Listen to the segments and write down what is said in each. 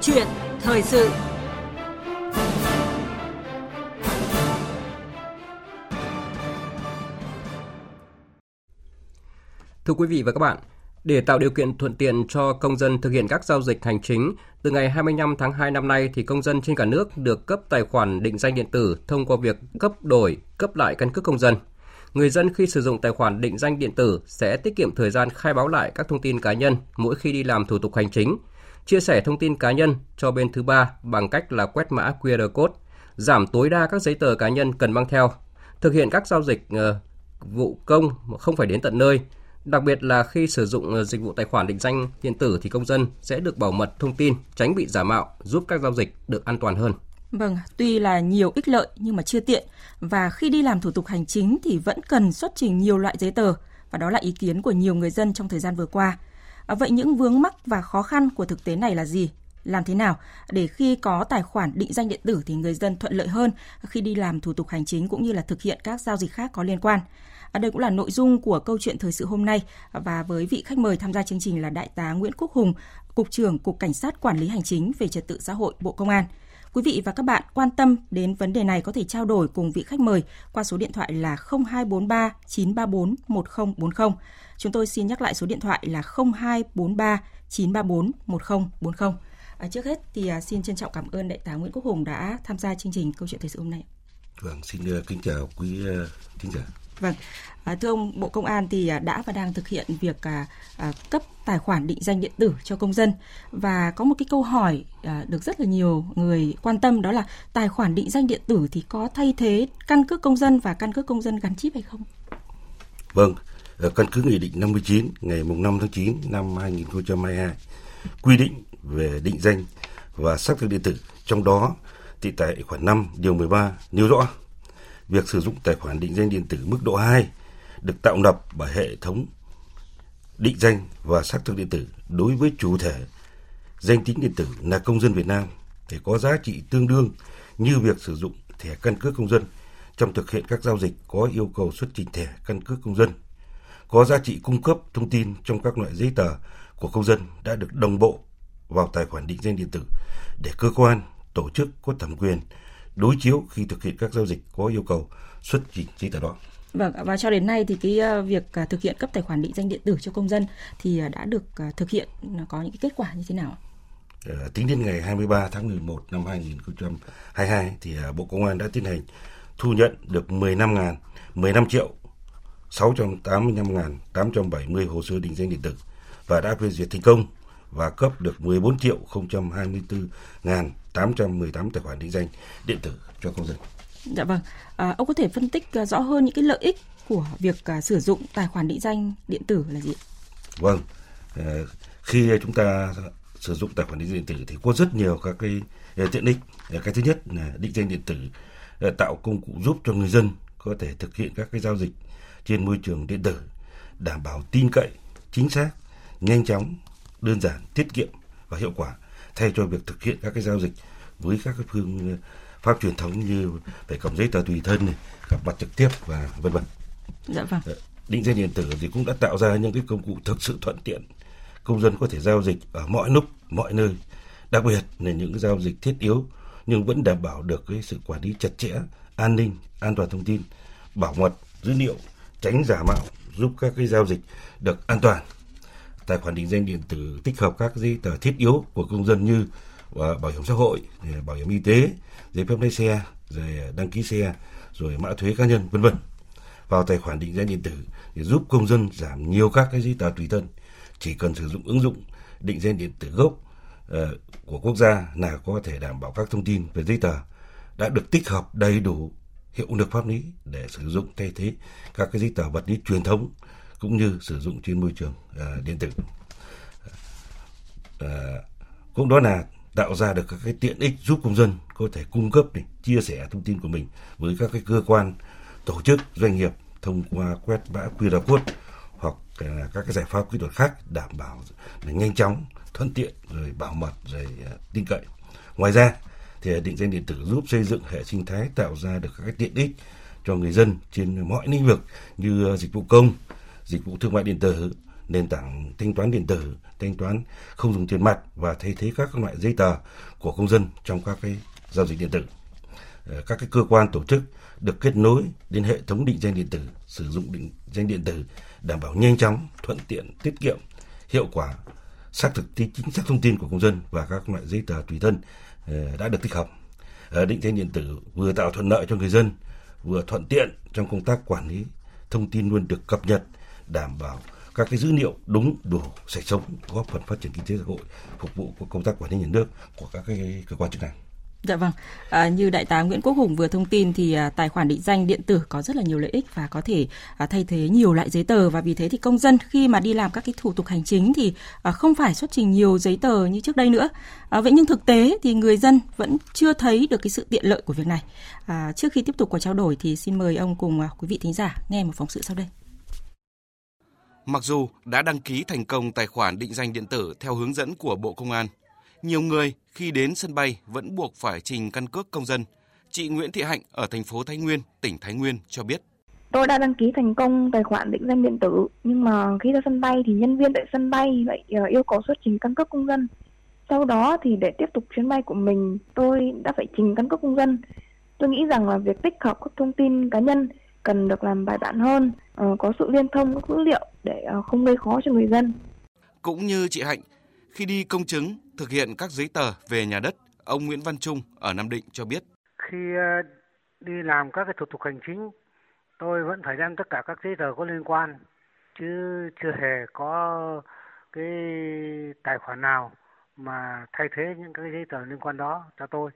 chuyện thời sự Thưa quý vị và các bạn, để tạo điều kiện thuận tiện cho công dân thực hiện các giao dịch hành chính, từ ngày 25 tháng 2 năm nay thì công dân trên cả nước được cấp tài khoản định danh điện tử thông qua việc cấp đổi, cấp lại căn cước công dân. Người dân khi sử dụng tài khoản định danh điện tử sẽ tiết kiệm thời gian khai báo lại các thông tin cá nhân mỗi khi đi làm thủ tục hành chính, chia sẻ thông tin cá nhân cho bên thứ ba bằng cách là quét mã QR code, giảm tối đa các giấy tờ cá nhân cần mang theo, thực hiện các giao dịch ờ, vụ công không phải đến tận nơi, Đặc biệt là khi sử dụng ờ, dịch vụ tài khoản định danh điện tử thì công dân sẽ được bảo mật thông tin, tránh bị giả mạo, giúp các giao dịch được an toàn hơn. Vâng, tuy là nhiều ích lợi nhưng mà chưa tiện và khi đi làm thủ tục hành chính thì vẫn cần xuất trình nhiều loại giấy tờ và đó là ý kiến của nhiều người dân trong thời gian vừa qua. À, vậy những vướng mắc và khó khăn của thực tế này là gì? Làm thế nào để khi có tài khoản định danh điện tử thì người dân thuận lợi hơn khi đi làm thủ tục hành chính cũng như là thực hiện các giao dịch khác có liên quan? À, đây cũng là nội dung của câu chuyện thời sự hôm nay và với vị khách mời tham gia chương trình là Đại tá Nguyễn Quốc Hùng, Cục trưởng Cục Cảnh sát Quản lý Hành chính về Trật tự xã hội Bộ Công an. Quý vị và các bạn quan tâm đến vấn đề này có thể trao đổi cùng vị khách mời qua số điện thoại là 0243 934 1040. Chúng tôi xin nhắc lại số điện thoại là 0243 934 1040. À, trước hết thì à, xin trân trọng cảm ơn đại tá Nguyễn Quốc Hùng đã tham gia chương trình câu chuyện thời sự hôm nay. Vâng, xin uh, kính chào quý uh, thính giả. Vâng, à, thưa ông, Bộ Công an thì à, đã và đang thực hiện việc à, à, cấp tài khoản định danh điện tử cho công dân. Và có một cái câu hỏi à, được rất là nhiều người quan tâm đó là tài khoản định danh điện tử thì có thay thế căn cước công dân và căn cước công dân gắn chip hay không? Vâng, ờ, căn cứ Nghị định 59 ngày 5 tháng 9 năm 2022 quy định về định danh và xác thực điện tử, trong đó thì tại khoản 5 điều 13 nêu rõ việc sử dụng tài khoản định danh điện tử mức độ 2 được tạo lập bởi hệ thống định danh và xác thực điện tử đối với chủ thể danh tính điện tử là công dân Việt Nam để có giá trị tương đương như việc sử dụng thẻ căn cước công dân trong thực hiện các giao dịch có yêu cầu xuất trình thẻ căn cước công dân, có giá trị cung cấp thông tin trong các loại giấy tờ của công dân đã được đồng bộ vào tài khoản định danh điện tử để cơ quan, tổ chức có thẩm quyền đối chiếu khi thực hiện các giao dịch có yêu cầu xuất trình giấy tờ đó. Vâng, và cho đến nay thì cái ờ, việc ờ, thực hiện cấp tài khoản định danh điện tử cho công dân thì ờ, đã được thực hiện có những cái kết quả như thế nào? tính đến ngày 23 tháng 11 năm 2022 thì Bộ Công an đã tiến hành thu nhận được 15 ngàn, 15 triệu 685.870 hồ sơ định danh điện tử và đã phê duyệt thành công và cấp được 14 triệu 024 ngàn 818 tài khoản định danh điện tử cho công dân. Dạ vâng. À, ông có thể phân tích à, rõ hơn những cái lợi ích của việc à, sử dụng tài khoản định danh điện tử là gì? Vâng. À, khi chúng ta sử dụng tài khoản định danh điện tử thì có rất nhiều các cái à, tiện ích. À, cái thứ nhất là định danh điện tử tạo công cụ giúp cho người dân có thể thực hiện các cái giao dịch trên môi trường điện tử đảm bảo tin cậy, chính xác, nhanh chóng, đơn giản, tiết kiệm và hiệu quả thay cho việc thực hiện các cái giao dịch với các cái phương pháp truyền thống như phải cầm giấy tờ tùy thân này, gặp mặt trực tiếp và vân vân. Dạ vâng. Ờ, định danh điện tử thì cũng đã tạo ra những cái công cụ thực sự thuận tiện công dân có thể giao dịch ở mọi lúc mọi nơi đặc biệt là những cái giao dịch thiết yếu nhưng vẫn đảm bảo được cái sự quản lý chặt chẽ an ninh an toàn thông tin bảo mật dữ liệu tránh giả mạo giúp các cái giao dịch được an toàn tài khoản định danh điện tử tích hợp các giấy tờ thiết yếu của công dân như à, bảo hiểm xã hội, bảo hiểm y tế, giấy phép lái xe, rồi đăng ký xe, rồi mã thuế cá nhân, vân vân vào tài khoản định danh điện tử để giúp công dân giảm nhiều các cái giấy tờ tùy thân. Chỉ cần sử dụng ứng dụng định danh điện tử gốc uh, của quốc gia là có thể đảm bảo các thông tin về giấy tờ đã được tích hợp đầy đủ hiệu lực pháp lý để sử dụng thay thế các cái giấy tờ vật lý truyền thống cũng như sử dụng trên môi trường uh, điện tử. Uh, cũng đó là tạo ra được các cái tiện ích giúp công dân có thể cung cấp này, chia sẻ thông tin của mình với các cái cơ quan, tổ chức, doanh nghiệp thông qua quét mã QR code hoặc là các cái giải pháp kỹ thuật khác đảm bảo là nhanh chóng, thuận tiện rồi bảo mật rồi uh, tin cậy. Ngoài ra thì định danh điện tử giúp xây dựng hệ sinh thái tạo ra được các cái tiện ích cho người dân trên mọi lĩnh vực như dịch vụ công, dịch vụ thương mại điện tử, nền tảng thanh toán điện tử, thanh toán không dùng tiền mặt và thay thế các loại giấy tờ của công dân trong các cái giao dịch điện tử. Ờ, các cái cơ quan tổ chức được kết nối đến hệ thống định danh điện tử, sử dụng định danh điện tử đảm bảo nhanh chóng, thuận tiện, tiết kiệm, hiệu quả, xác thực chính xác thông tin của công dân và các loại giấy tờ tùy thân ờ, đã được tích hợp. Ờ, định danh điện tử vừa tạo thuận lợi cho người dân, vừa thuận tiện trong công tác quản lý thông tin luôn được cập nhật đảm bảo các cái dữ liệu đúng đủ sạch sống góp phần phát triển kinh tế xã hội phục vụ của công tác quản lý nhà nước của các cái cơ quan chức năng Dạ vâng, à, như đại tá Nguyễn Quốc Hùng vừa thông tin thì à, tài khoản định danh điện tử có rất là nhiều lợi ích và có thể à, thay thế nhiều loại giấy tờ và vì thế thì công dân khi mà đi làm các cái thủ tục hành chính thì à, không phải xuất trình nhiều giấy tờ như trước đây nữa. À, vậy nhưng thực tế thì người dân vẫn chưa thấy được cái sự tiện lợi của việc này. À, trước khi tiếp tục cuộc trao đổi thì xin mời ông cùng à, quý vị thính giả nghe một phóng sự sau đây. Mặc dù đã đăng ký thành công tài khoản định danh điện tử theo hướng dẫn của Bộ Công an, nhiều người khi đến sân bay vẫn buộc phải trình căn cước công dân. Chị Nguyễn Thị Hạnh ở thành phố Thái Nguyên, tỉnh Thái Nguyên cho biết. Tôi đã đăng ký thành công tài khoản định danh điện tử, nhưng mà khi ra sân bay thì nhân viên tại sân bay lại ờ, yêu cầu xuất trình căn cước công dân. Sau đó thì để tiếp tục chuyến bay của mình, tôi đã phải trình căn cước công dân. Tôi nghĩ rằng là việc tích hợp các thông tin cá nhân cần được làm bài bản hơn, ờ, có sự liên thông các dữ liệu để ờ, không gây khó cho người dân. Cũng như chị Hạnh, khi đi công chứng thực hiện các giấy tờ về nhà đất, ông Nguyễn Văn Trung ở Nam Định cho biết. Khi ờ, đi làm các cái thủ tục hành chính, tôi vẫn phải đem tất cả các giấy tờ có liên quan, chứ chưa hề có cái tài khoản nào mà thay thế những cái giấy tờ liên quan đó cho tôi.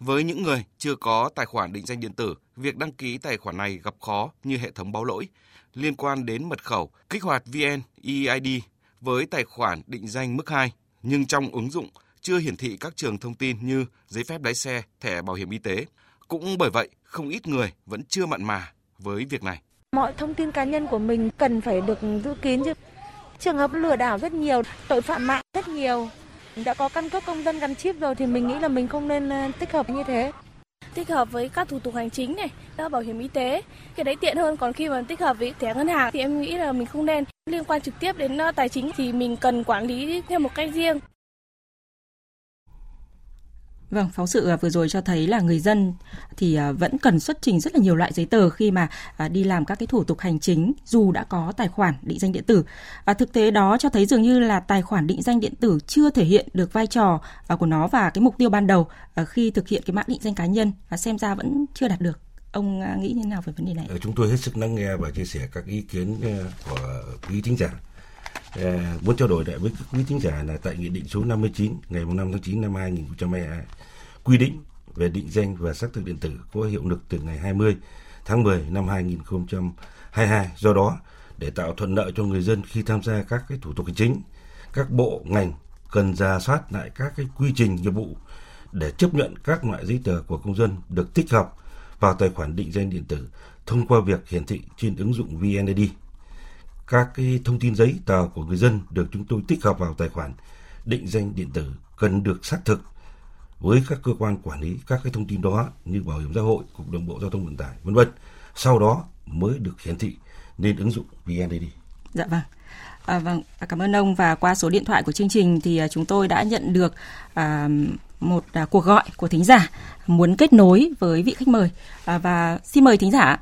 Với những người chưa có tài khoản định danh điện tử, việc đăng ký tài khoản này gặp khó như hệ thống báo lỗi liên quan đến mật khẩu, kích hoạt VNEID với tài khoản định danh mức 2, nhưng trong ứng dụng chưa hiển thị các trường thông tin như giấy phép lái xe, thẻ bảo hiểm y tế. Cũng bởi vậy, không ít người vẫn chưa mặn mà với việc này. Mọi thông tin cá nhân của mình cần phải được giữ kín chứ. Trường hợp lừa đảo rất nhiều, tội phạm mạng rất nhiều. Đã có căn cước công dân gắn chip rồi thì mình nghĩ là mình không nên ờ, tích hợp như thế tích hợp với các thủ tục hành chính này, các bảo hiểm y tế. Cái đấy tiện hơn còn khi mà tích hợp với thẻ ngân hàng thì em nghĩ là mình không nên liên quan trực tiếp đến ờ, tài chính thì mình cần quản lý theo một cách riêng. Vâng, phóng sự à, vừa rồi cho thấy là người dân thì à, vẫn cần xuất trình rất là nhiều loại giấy tờ khi mà à, đi làm các cái thủ tục hành chính dù đã có tài khoản định danh điện tử. Và thực tế đó cho thấy dường như là tài khoản định danh điện tử chưa thể hiện được vai trò của nó và cái mục tiêu ban đầu khi thực hiện cái mã định danh cá nhân và xem ra vẫn chưa đạt được. Ông nghĩ như thế nào về vấn đề này? Ờ, chúng tôi hết sức lắng nghe và chia sẻ các ý kiến ờ, của quý thính giả. Ờ, muốn trao đổi lại với quý thính giả là tại Nghị định số 59 ngày 5 tháng 9 năm 2022 quy định về định danh và xác thực điện tử có hiệu lực từ ngày 20 tháng 10 năm 2022. Do đó, để tạo thuận lợi cho người dân khi tham gia các cái thủ tục hành chính, các bộ ngành cần ra soát lại các cái quy trình nghiệp vụ để chấp nhận các loại giấy tờ của công dân được tích hợp vào tài khoản định danh điện tử thông qua việc hiển thị trên ứng dụng VNID. Các cái thông tin giấy tờ của người dân được chúng tôi tích hợp vào tài khoản định danh điện tử cần được xác thực với các cơ quan quản lý các cái thông tin đó như bảo hiểm xã hội, cục đường bộ giao thông vận tải, vân vân. Sau đó mới được hiển thị lên ứng dụng VNED. Dạ vâng. À, vâng, à, cảm ơn ông và qua số điện thoại của chương trình thì à, chúng tôi đã nhận được à, một à, cuộc gọi của thính giả muốn kết nối với vị khách mời à, và xin mời thính giả.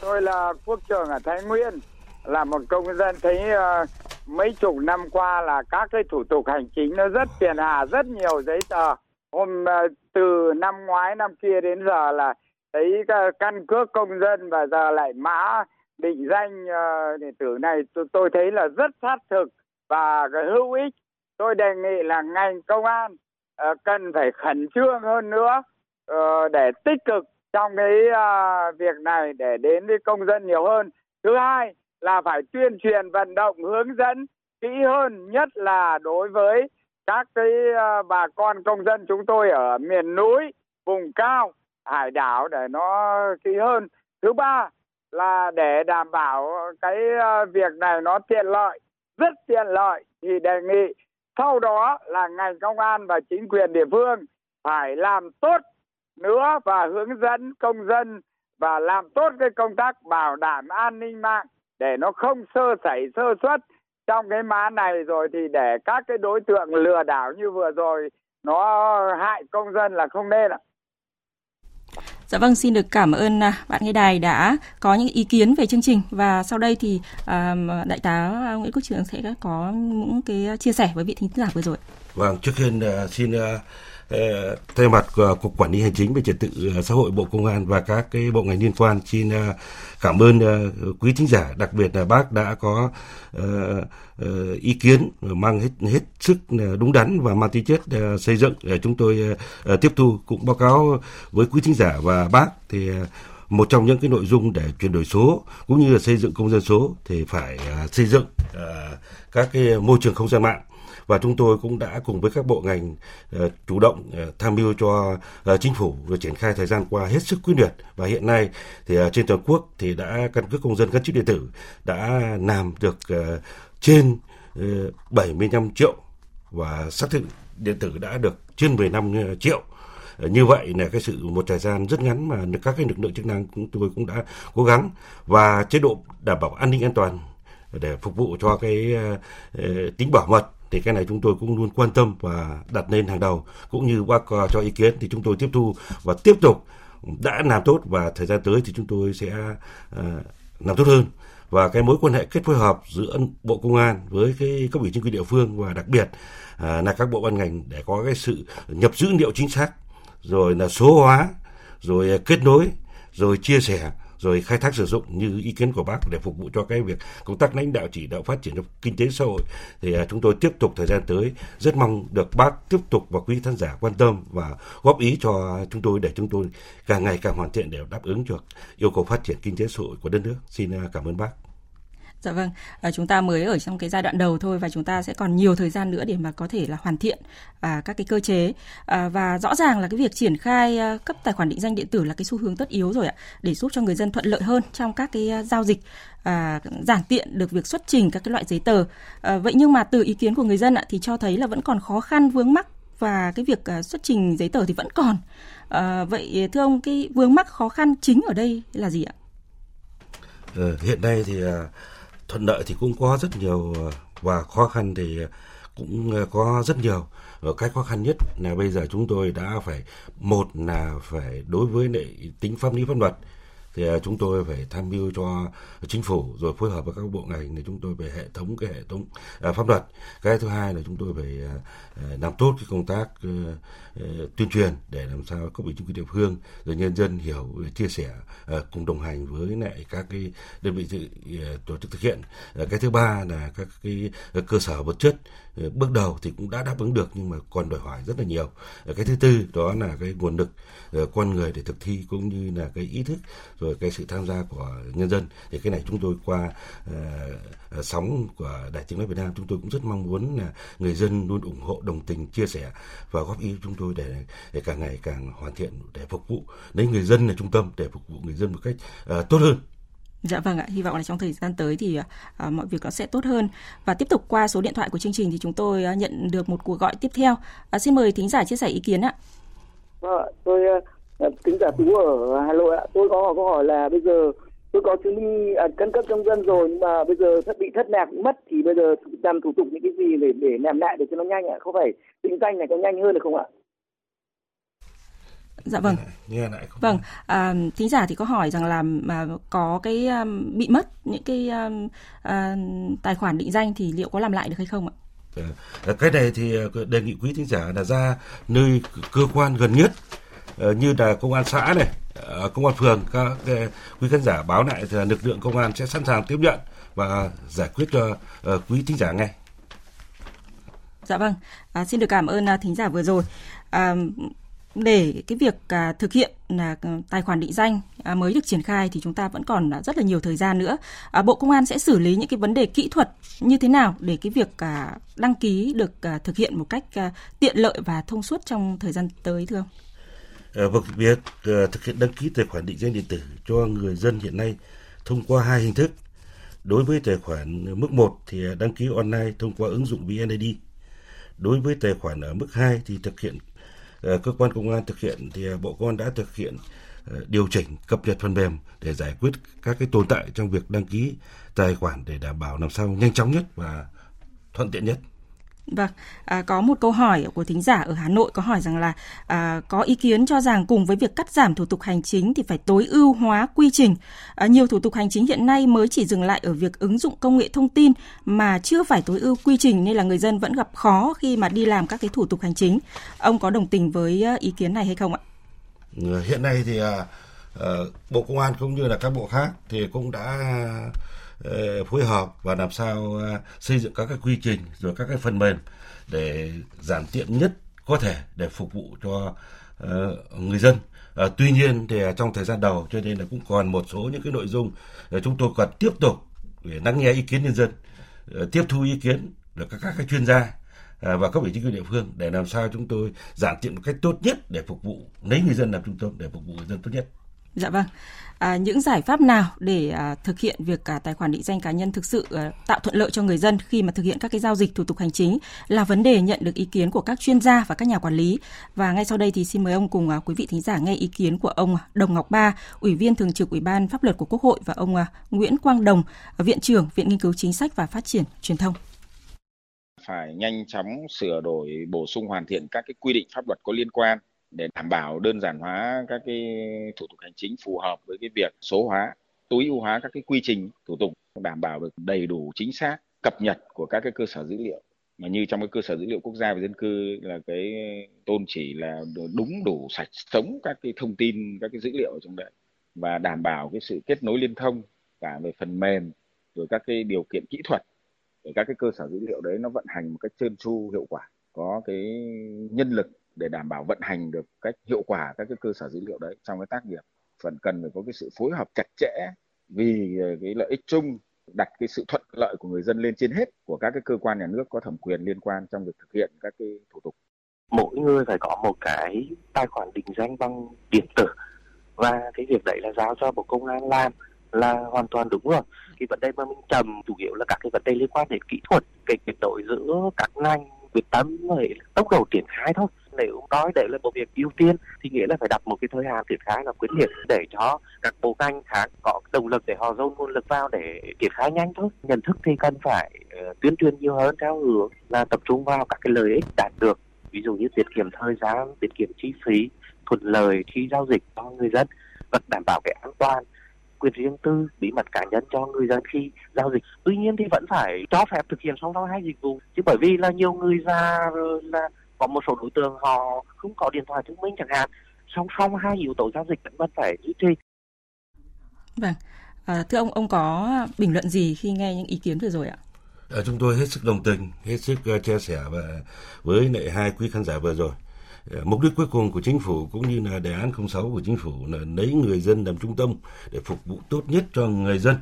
Tôi là Quốc trưởng ở Thái Nguyên, là một công dân thấy uh, mấy chục năm qua là các cái thủ tục hành chính nó rất phiền hà rất nhiều giấy tờ. Hôm uh, từ năm ngoái năm kia đến giờ là thấy căn cước công dân và giờ lại mã định danh uh, điện tử này tôi, tôi thấy là rất sát thực và hữu ích. Tôi đề nghị là ngành công an uh, cần phải khẩn trương hơn nữa uh, để tích cực trong cái uh, việc này để đến với công dân nhiều hơn. Thứ hai là phải tuyên truyền, vận động, hướng dẫn kỹ hơn, nhất là đối với các cái à, bà con công dân chúng tôi ở miền núi, vùng cao, hải đảo để nó kỹ hơn. Thứ ba là để đảm bảo cái à, việc này nó tiện lợi, rất tiện lợi thì đề nghị sau đó là ngành công an và chính quyền địa phương phải làm tốt nữa và hướng dẫn công dân và làm tốt cái công tác bảo đảm an ninh mạng để nó không sơ sẩy sơ suất trong cái mã này rồi thì để các cái đối tượng lừa đảo như vừa rồi nó hại công dân là không nên ạ. Dạ vâng, xin được cảm ơn à, bạn nghe đài đã có những ý kiến về chương trình và sau đây thì à, đại tá Nguyễn Quốc Trường sẽ có những cái chia sẻ với vị thính giả vừa rồi. Vâng, trước tiên uh, xin uh, Ờ, thay mặt ờ, cục quản lý hành chính về trật tự ờ, xã hội, bộ công an và các cái bộ ngành liên quan xin cảm ơn quý thính giả, đặc biệt là bác đã có ý kiến mang hết hết sức đúng đắn và mang tính chất xây dựng để chúng tôi tiếp thu cũng báo cáo với quý thính giả và bác. Thì một trong những cái nội dung để chuyển đổi số cũng như là xây dựng công dân số thì phải xây dựng các cái môi trường không gian mạng và chúng tôi cũng đã cùng với các bộ ngành uh, chủ động uh, tham mưu cho uh, chính phủ và triển khai thời gian qua hết sức quyết liệt. Và hiện nay thì uh, trên toàn quốc thì đã căn cước công dân gắn chip điện tử đã làm được uh, trên uh, 75 triệu và xác thực điện tử đã được trên 15 triệu. Như vậy là cái sự một thời gian rất ngắn mà các cái lực lượng chức năng chúng tôi cũng đã cố gắng và chế độ đảm bảo an ninh an toàn để phục vụ cho cái tính bảo mật thì cái này chúng tôi cũng luôn quan tâm và đặt lên hàng đầu. Cũng như bác ờ, cho ý kiến thì chúng tôi tiếp thu và tiếp tục đã làm tốt và thời gian tới thì chúng tôi sẽ uh, làm tốt hơn. Và cái mối quan hệ kết phối hợp giữa bộ công an với cái cấp ủy chính quyền địa phương và đặc biệt uh, là các bộ ban ngành để có cái sự nhập dữ liệu chính xác rồi là số hóa rồi kết nối rồi chia sẻ rồi khai thác sử dụng như ý kiến của bác để phục vụ cho cái việc công tác lãnh đạo chỉ đạo phát triển kinh tế xã hội thì à, chúng tôi tiếp tục thời gian tới, rất mong được bác tiếp tục và quý khán giả quan tâm và góp ý cho chúng tôi để chúng tôi càng ngày càng hoàn thiện để đáp ứng được yêu cầu phát triển kinh tế xã hội của đất nước. Xin à, cảm ơn bác. Dạ vâng, à, chúng ta mới ở trong cái giai đoạn đầu thôi và chúng ta sẽ còn nhiều thời gian nữa để mà có thể là hoàn thiện à, các cái cơ chế à, và rõ ràng là cái việc triển khai à, cấp tài khoản định danh điện tử là cái xu hướng tất yếu rồi ạ để giúp cho người dân thuận lợi hơn trong các cái à, giao dịch à, giản tiện được việc xuất trình các cái loại giấy tờ. À, vậy nhưng mà từ ý kiến của người dân ạ thì cho thấy là vẫn còn khó khăn vướng mắc và cái việc à, xuất trình giấy tờ thì vẫn còn. À, vậy thưa ông cái vướng mắc khó khăn chính ở đây là gì ạ? Ừ, hiện nay thì à thuận lợi thì cũng có rất nhiều ờ, và khó khăn thì cũng ờ, có rất nhiều. Và cái khó khăn nhất là bây giờ chúng tôi đã phải, một là phải đối với lại tính pháp lý pháp luật thì à, chúng tôi phải tham mưu cho chính phủ rồi phối hợp với các bộ ngành để chúng tôi về hệ thống cái hệ thống à, pháp luật. Cái thứ hai là chúng tôi phải à, làm tốt cái công tác ờ, ờ, tuyên truyền để làm sao các ủy chính quyền địa phương rồi nhân dân hiểu, chia sẻ ờ, cùng đồng hành với lại các cái đơn vị tổ chức thực hiện. Cái thứ ba là các cái cơ sở vật chất Ờ, bước đầu thì cũng đã đáp ứng được nhưng mà còn đòi hỏi rất là nhiều. Ờ, cái thứ tư đó là cái nguồn lực ờ, con người để thực thi cũng như là cái ý thức rồi cái sự tham gia của nhân dân. Thì cái này chúng tôi qua uh, sóng của đài tiếng nói Việt Nam chúng tôi cũng rất mong muốn là người dân luôn ủng hộ đồng tình chia sẻ và góp ý chúng tôi để, để càng ngày càng hoàn thiện để phục vụ. Lấy người dân là trung tâm để phục vụ người dân một cách uh, tốt hơn. Dạ vâng ạ, hy vọng là trong thời gian tới thì à, mọi việc nó sẽ tốt hơn. Và tiếp tục qua số điện thoại của chương trình thì chúng tôi à, nhận được một cuộc gọi tiếp theo. À, xin mời thính giả chia sẻ ý kiến ạ. Vâng, tôi à, thính giả tú ở Hà Nội ạ. Tôi có câu hỏi là bây giờ tôi có chứng minh à, căn cước công dân rồi nhưng mà bây giờ thất bị thất lạc mất thì bây giờ làm thủ tục những cái gì để để làm lại để cho nó nhanh ạ? Không phải định danh này có nhanh hơn được không ạ? Dạ vâng. Nghe lại không vâng, à, thính giả thì có hỏi rằng là mà có cái um, bị mất những cái um, à, tài khoản định danh thì liệu có làm lại được hay không ạ? À, cái này thì đề nghị quý thính giả là ra nơi cơ quan gần nhất Ờ, như là công an xã này ờ, công an phường các quý khán giả báo lại thì lực lượng công an sẽ sẵn sàng tiếp nhận và giải quyết cho ờ, quý thính giả ngay. Dạ vâng. À, xin được cảm ơn thính giả vừa rồi. À, để cái việc à, thực hiện là tài khoản định danh à, mới được triển khai thì chúng ta vẫn còn rất là nhiều thời gian nữa. À, Bộ Công an sẽ xử lý những cái vấn đề kỹ thuật như thế nào để cái việc à, đăng ký được à, thực hiện một cách à, tiện lợi và thông suốt trong thời gian tới thưa ông? Ờ, vâng, việc ờ, thực hiện đăng ký tài khoản định danh điện tử cho người dân hiện nay thông qua hai hình thức. Đối với tài khoản mức 1 thì đăng ký online thông qua ứng dụng VNID. Đối với tài khoản ở mức 2 thì thực hiện Ờ, cơ quan công an thực hiện thì ờ, Bộ Công an đã thực hiện ờ, điều chỉnh, cập nhật phần mềm để giải quyết các cái tồn tại trong việc đăng ký tài khoản để đảm bảo làm sao nhanh chóng nhất và thuận tiện nhất. Vâng, à, có một câu hỏi của thính giả ở Hà Nội có hỏi rằng là à, có ý kiến cho rằng cùng với việc cắt giảm thủ tục hành chính thì phải tối ưu hóa quy trình. À, nhiều thủ tục hành chính hiện nay mới chỉ dừng lại ở việc ứng dụng công nghệ thông tin mà chưa phải tối ưu quy trình nên là người dân vẫn gặp khó khi mà đi làm các cái thủ tục hành chính. Ông có đồng tình với à, ý kiến này hay không ạ? Ờ, hiện nay thì à, à, Bộ Công an cũng như là các bộ khác thì cũng đã Ờ, phối hợp và làm sao ờ, xây dựng các cái quy trình rồi các cái phần mềm để giảm tiện nhất có thể để phục vụ cho ờ, người dân. Tuy nhiên thì trong thời gian đầu cho nên là cũng còn một số những cái nội dung chúng tôi cần tiếp tục để lắng nghe ý kiến nhân dân, tiếp thu ý kiến được các các cái chuyên gia và các vị chính quyền địa phương để làm sao chúng tôi giảm tiện một cách tốt nhất để phục vụ lấy người dân làm trung tâm để phục vụ người dân tốt nhất. Dạ vâng. À, những giải pháp nào để à, thực hiện việc cả tài khoản định danh cá nhân thực sự à, tạo thuận lợi cho người dân khi mà thực hiện các cái giao dịch thủ tục hành chính là vấn đề nhận được ý kiến của các chuyên gia và các nhà quản lý. Và ngay sau đây thì xin mời ông cùng à, quý vị thính giả nghe ý kiến của ông à, Đồng Ngọc Ba, Ủy viên Thường trực Ủy ban Pháp luật của Quốc hội và ông à, Nguyễn Quang Đồng, à, Viện trưởng Viện Nghiên cứu Chính sách và Phát triển Truyền thông phải nhanh chóng sửa đổi bổ sung hoàn thiện các cái quy định pháp luật có liên quan để đảm bảo đơn giản hóa các cái thủ tục hành chính phù hợp với cái việc số hóa, tối ưu hóa các cái quy trình thủ tục, đảm bảo được đầy đủ chính xác, cập nhật của các cái cơ sở dữ liệu. Mà như trong cái cơ sở dữ liệu quốc gia về dân cư là cái tôn chỉ là đúng đủ sạch sống các cái thông tin, các cái dữ liệu ở trong đấy. Và đảm bảo cái sự kết nối liên thông cả về phần mềm, rồi các cái điều kiện kỹ thuật để các cái cơ sở dữ liệu đấy nó vận hành một cách trơn tru, hiệu quả, có cái nhân lực để đảm bảo vận hành được cách hiệu quả các cái cơ sở dữ liệu đấy trong cái tác nghiệp. Phần cần phải có cái sự phối hợp chặt chẽ vì cái lợi ích chung, đặt cái sự thuận lợi của người dân lên trên hết của các cái cơ quan nhà nước có thẩm quyền liên quan trong việc thực hiện các cái thủ tục. Mỗi người phải có một cái tài khoản định danh bằng điện tử và cái việc đấy là giao cho bộ công an làm là hoàn toàn đúng rồi. Cái vấn đề mà mình trầm chủ yếu là các cái vấn đề liên quan đến kỹ thuật, cái kết nối giữa các ngành, quyết tâm với tốc độ triển khai thôi nếu nói đấy là một việc ưu tiên thì nghĩa là phải đặt một cái thời hạn triển khai là quyết liệt để cho các bộ ngành khác có động lực để họ dồn nguồn lực vào để triển khai nhanh thôi. Nhận thức thì cần phải uh, tuyên truyền nhiều hơn theo hướng là tập trung vào các cái lợi ích đạt được. Ví dụ như tiết kiệm thời gian tiết kiệm chi phí thuận lợi khi giao dịch cho người dân và đảm bảo cái an toàn quyền riêng tư bí mật cá nhân cho người dân khi giao dịch. Tuy nhiên thì vẫn phải cho phép thực hiện song song hai dịch vụ chứ bởi vì là nhiều người già là có một số đối tượng họ không có điện thoại thông minh chẳng hạn. Song song hai yếu tố giao dịch vẫn phải duy trì. Vâng. À, thưa ông ông có bình luận gì khi nghe những ý kiến vừa rồi ạ? À, chúng tôi hết sức đồng tình hết sức uh, chia sẻ và với lại hai quý khán giả vừa rồi. Ờ, mục đích cuối cùng của chính phủ cũng như là đề án 06 của chính phủ là lấy người dân làm trung tâm để phục vụ tốt nhất cho người dân.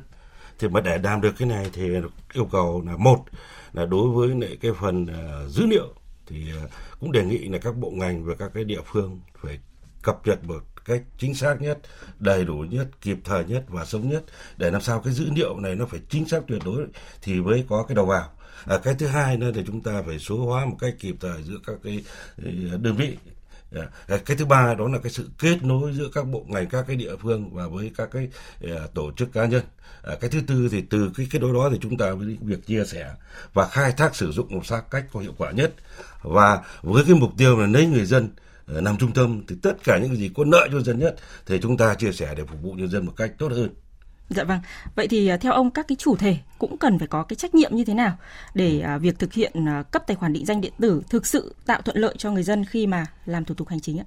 Thì mà để làm được cái này thì yêu cầu là một là đối với lại cái phần uh, dữ liệu thì ờ, cũng đề nghị là các bộ ngành và các cái địa phương phải cập nhật một cách chính xác nhất, đầy đủ nhất, kịp thời nhất và sớm nhất để làm sao cái dữ liệu này nó phải chính xác tuyệt đối thì mới có cái đầu vào. À, cái thứ hai nữa thì chúng ta phải số hóa một cách kịp thời giữa các cái ờ, đơn vị Dạ. cái thứ ba đó là cái sự kết nối giữa các bộ ngành, các cái địa phương và với các cái ờ, tổ chức cá nhân. Ờ, cái thứ tư thì từ cái kết nối đó thì chúng ta với việc chia sẻ và khai thác sử dụng một xác cách có hiệu quả nhất. Và với cái mục tiêu là lấy người dân ờ, làm trung tâm thì tất cả những gì có lợi cho dân nhất thì chúng ta chia sẻ để phục vụ nhân dân một cách tốt hơn. Dạ vâng. Vậy thì à, theo ông các cái chủ thể cũng cần phải có cái trách nhiệm như thế nào để à, việc thực hiện à, cấp tài khoản định danh điện tử thực sự tạo thuận lợi cho người dân khi mà làm thủ tục hành chính ạ?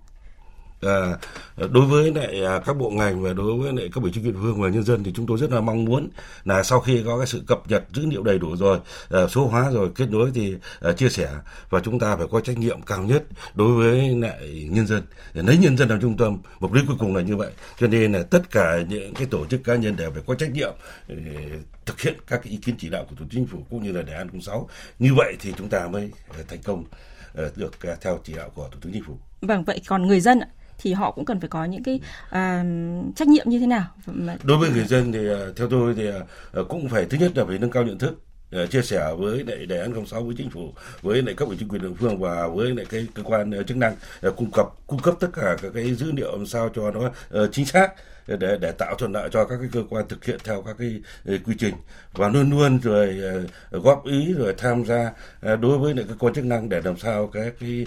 À, đối với lại à, các bộ ngành và đối với lại các ủy chính quyền phương và nhân dân thì chúng tôi rất là mong muốn là sau khi có cái sự cập nhật dữ liệu đầy đủ rồi à, số hóa rồi kết nối thì à, chia sẻ và chúng ta phải có trách nhiệm cao nhất đối với lại nhân dân để lấy nhân dân làm trung tâm mục đích cuối cùng là như vậy cho nên là tất cả những cái tổ chức cá nhân đều phải có trách nhiệm để thực hiện các cái ý kiến chỉ đạo của thủ tướng chính phủ cũng như là đề án 06 như vậy thì chúng ta mới à, thành công à, được theo chỉ đạo của thủ tướng chính phủ. Vâng, vậy còn người dân ạ? Thì họ cũng cần phải có những cái à, trách nhiệm như thế nào? Đối với người dân thì à, theo tôi thì à, cũng phải thứ nhất là phải nâng cao nhận thức uh, chia sẻ với lại đề án 06 với chính phủ với lại cấp ủy chính quyền địa phương và với lại cái cơ quan uh, chức năng uh, cung cấp cung cấp tất cả các cái dữ liệu làm sao cho nó uh, chính xác để để tạo thuận lợi cho các cái cơ quan thực hiện theo các cái quy trình và luôn luôn rồi góp ý rồi tham gia đối với lại cơ quan chức năng để làm sao các cái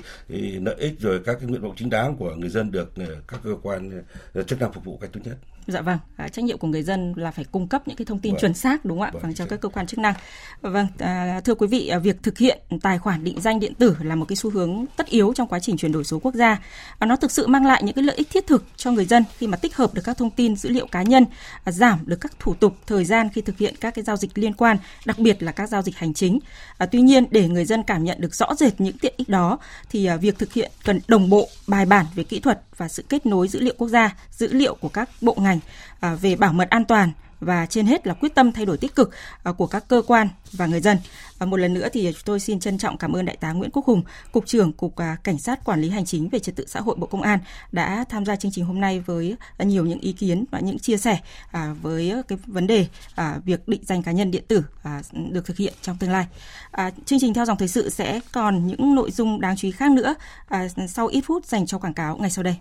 lợi ích rồi các cái nguyện vọng chính đáng của người dân được các cơ quan chức năng phục vụ cách tốt nhất. Dạ vâng, à, trách nhiệm của người dân là phải cung cấp những cái thông tin vâng. chuẩn xác đúng không ạ? Vâng, vâng cho các cơ quan chức năng. Vâng, à, thưa quý vị, à, việc thực hiện tài khoản định danh điện tử là một cái xu hướng tất yếu trong quá trình chuyển đổi số quốc gia. À, nó thực sự mang lại những cái lợi ích thiết thực cho người dân khi mà tích hợp được các thông tin dữ liệu cá nhân, à, giảm được các thủ tục thời gian khi thực hiện các cái giao dịch liên quan, đặc biệt là các giao dịch hành chính. À, tuy nhiên để người dân cảm nhận được rõ rệt những tiện ích đó thì à, việc thực hiện cần đồng bộ, bài bản về kỹ thuật và sự kết nối dữ liệu quốc gia, dữ liệu của các bộ ngành à, về bảo mật an toàn và trên hết là quyết tâm thay đổi tích cực à, của các cơ quan và người dân. Và một lần nữa thì tôi xin trân trọng cảm ơn đại tá Nguyễn Quốc Hùng, cục trưởng cục à, cảnh sát quản lý hành chính về trật tự xã hội Bộ Công an đã tham gia chương trình hôm nay với à, nhiều những ý kiến và những chia sẻ với cái vấn đề việc định danh cá nhân điện tử được thực hiện trong tương lai. Chương trình theo dòng thời sự sẽ còn những nội dung đáng chú ý khác nữa sau ít phút dành cho quảng cáo ngay sau đây.